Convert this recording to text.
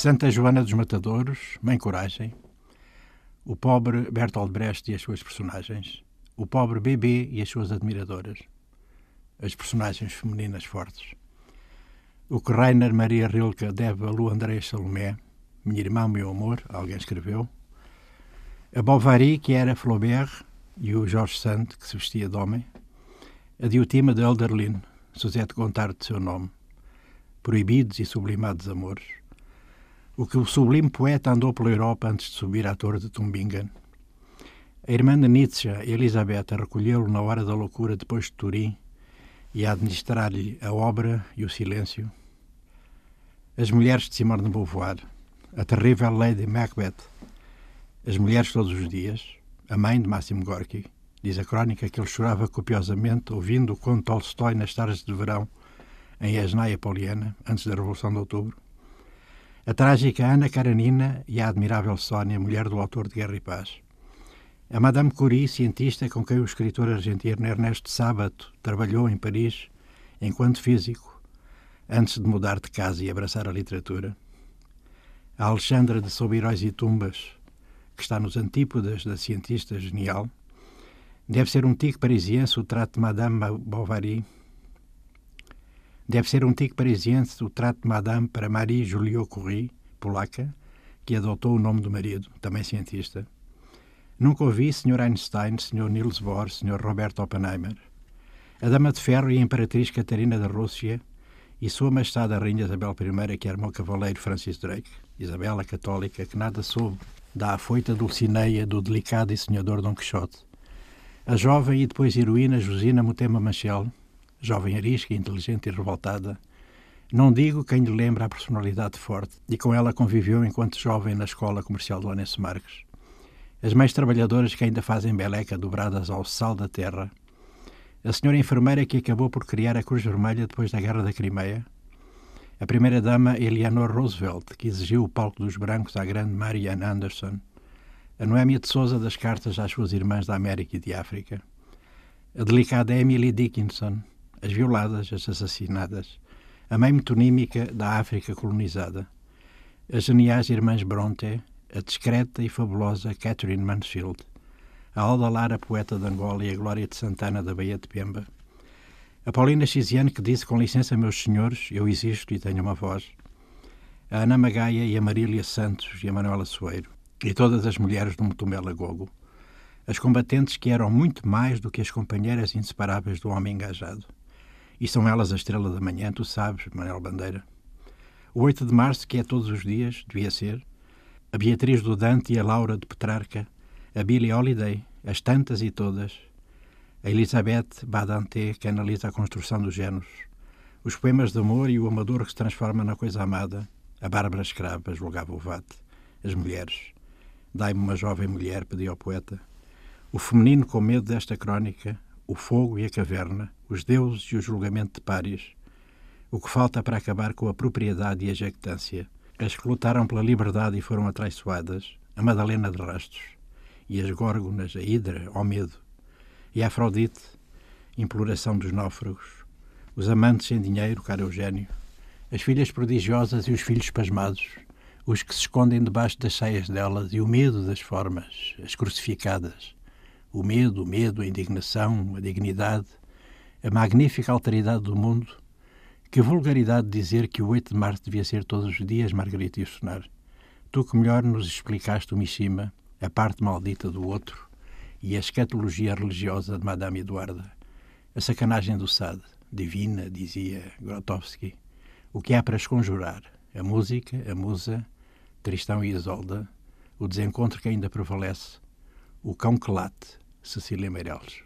Santa Joana dos Matadouros, Mãe Coragem, o pobre Bertolt Brecht e as suas personagens, o pobre bebê e as suas admiradoras, as personagens femininas fortes, o que Rainer Maria Rilke deve a Lu André Salomé, minha irmã, meu amor, alguém escreveu, a Bovary, que era Flaubert, e o Jorge Sand, que se vestia de homem, a Diotima de Elderlin, Suzette Gontard de seu nome, proibidos e sublimados amores, o que o sublime poeta andou pela Europa antes de subir à torre de Tumbingen. A irmã de Nietzsche, Elisabetta, recolheu-lo na hora da loucura depois de Turim e a administrar-lhe a obra e o silêncio. As mulheres de Simone de Beauvoir, a terrível Lady Macbeth, as mulheres todos os dias, a mãe de Máximo Gorky, diz a crónica que ele chorava copiosamente ouvindo o conto Tolstói nas tardes de verão em Esnaia Poliana, antes da Revolução de Outubro. A trágica Ana Karenina e a admirável Sónia, mulher do autor de Guerra e Paz. A Madame Curie, cientista com quem o escritor argentino Ernesto Sábato trabalhou em Paris enquanto físico, antes de mudar de casa e abraçar a literatura. A Alexandra de Sobiróis e Tumbas, que está nos antípodas da cientista genial, deve ser um tique parisiense o trato de Madame Bovary. Deve ser um tique parisiense o trato de Madame para Marie Juliot Curie, polaca, que adotou o nome do marido, também cientista. Nunca ouvi Sr. Einstein, Sr. Niels Bohr, Sr. Robert Oppenheimer. A Dama de Ferro e a Imperatriz Catarina da Rússia e Sua Majestade a Rainha Isabel I, que armou cavaleiro Francis Drake, Isabela Católica, que nada soube da afoita Dulcineia do delicado e sonhador Dom Quixote. A jovem e depois heroína Josina Mutema Machel, jovem arisca, inteligente e revoltada, não digo quem lhe lembra a personalidade forte e com ela conviveu enquanto jovem na escola comercial do Onésio Marques. As mães trabalhadoras que ainda fazem beleca dobradas ao sal da terra. A senhora enfermeira que acabou por criar a Cruz Vermelha depois da Guerra da Crimeia a primeira-dama Eleanor Roosevelt, que exigiu o palco dos brancos à grande Marianne Anderson, a Noémia de Souza das cartas às suas irmãs da América e de África, a delicada Emily Dickinson, as violadas, as assassinadas, a mãe metonímica da África colonizada, as geniais irmãs Bronte, a discreta e fabulosa Catherine Mansfield, a Alda Lara, poeta de Angola e a Glória de Santana da Baía de Pemba, a Paulina Xiziane que disse, com licença, meus senhores, eu existo e tenho uma voz. A Ana Magaia e a Marília Santos e a Manuela Soeiro. E todas as mulheres do Mutumela Gogo. As combatentes que eram muito mais do que as companheiras inseparáveis do homem engajado. E são elas a estrela da manhã, tu sabes, Manuel Bandeira. O 8 de março, que é todos os dias, devia ser. A Beatriz do Dante e a Laura de Petrarca. A Billie Holiday, as tantas e todas, a Elisabeth Badante, que analisa a construção dos géneros, os poemas de amor e o amador que se transforma na coisa amada, a Bárbara Escrava julgava o vate, as mulheres. Dai-me uma jovem mulher, pediu ao poeta. O feminino com medo desta crónica, o fogo e a caverna, os deuses e o julgamento de párias. O que falta para acabar com a propriedade e a jactância. As que lutaram pela liberdade e foram atraiçoadas, a Madalena de Rastos. E as górgonas, a Hidra, ao medo. E a Afrodite, imploração dos náufragos, os amantes sem dinheiro, caro Eugênio, as filhas prodigiosas e os filhos pasmados, os que se escondem debaixo das saias delas e o medo das formas, as crucificadas, o medo, o medo, a indignação, a dignidade, a magnífica alteridade do mundo, que vulgaridade dizer que o 8 de março devia ser todos os dias, Margarita e Sonar. Tu que melhor nos explicaste o Mishima, a parte maldita do outro, e a escatologia religiosa de Madame Eduarda. A sacanagem do Sade, divina, dizia Grotowski. O que há para esconjurar? A música, a musa, Tristão e Isolda, o desencontro que ainda prevalece, o cão que late, Cecília Meirelles.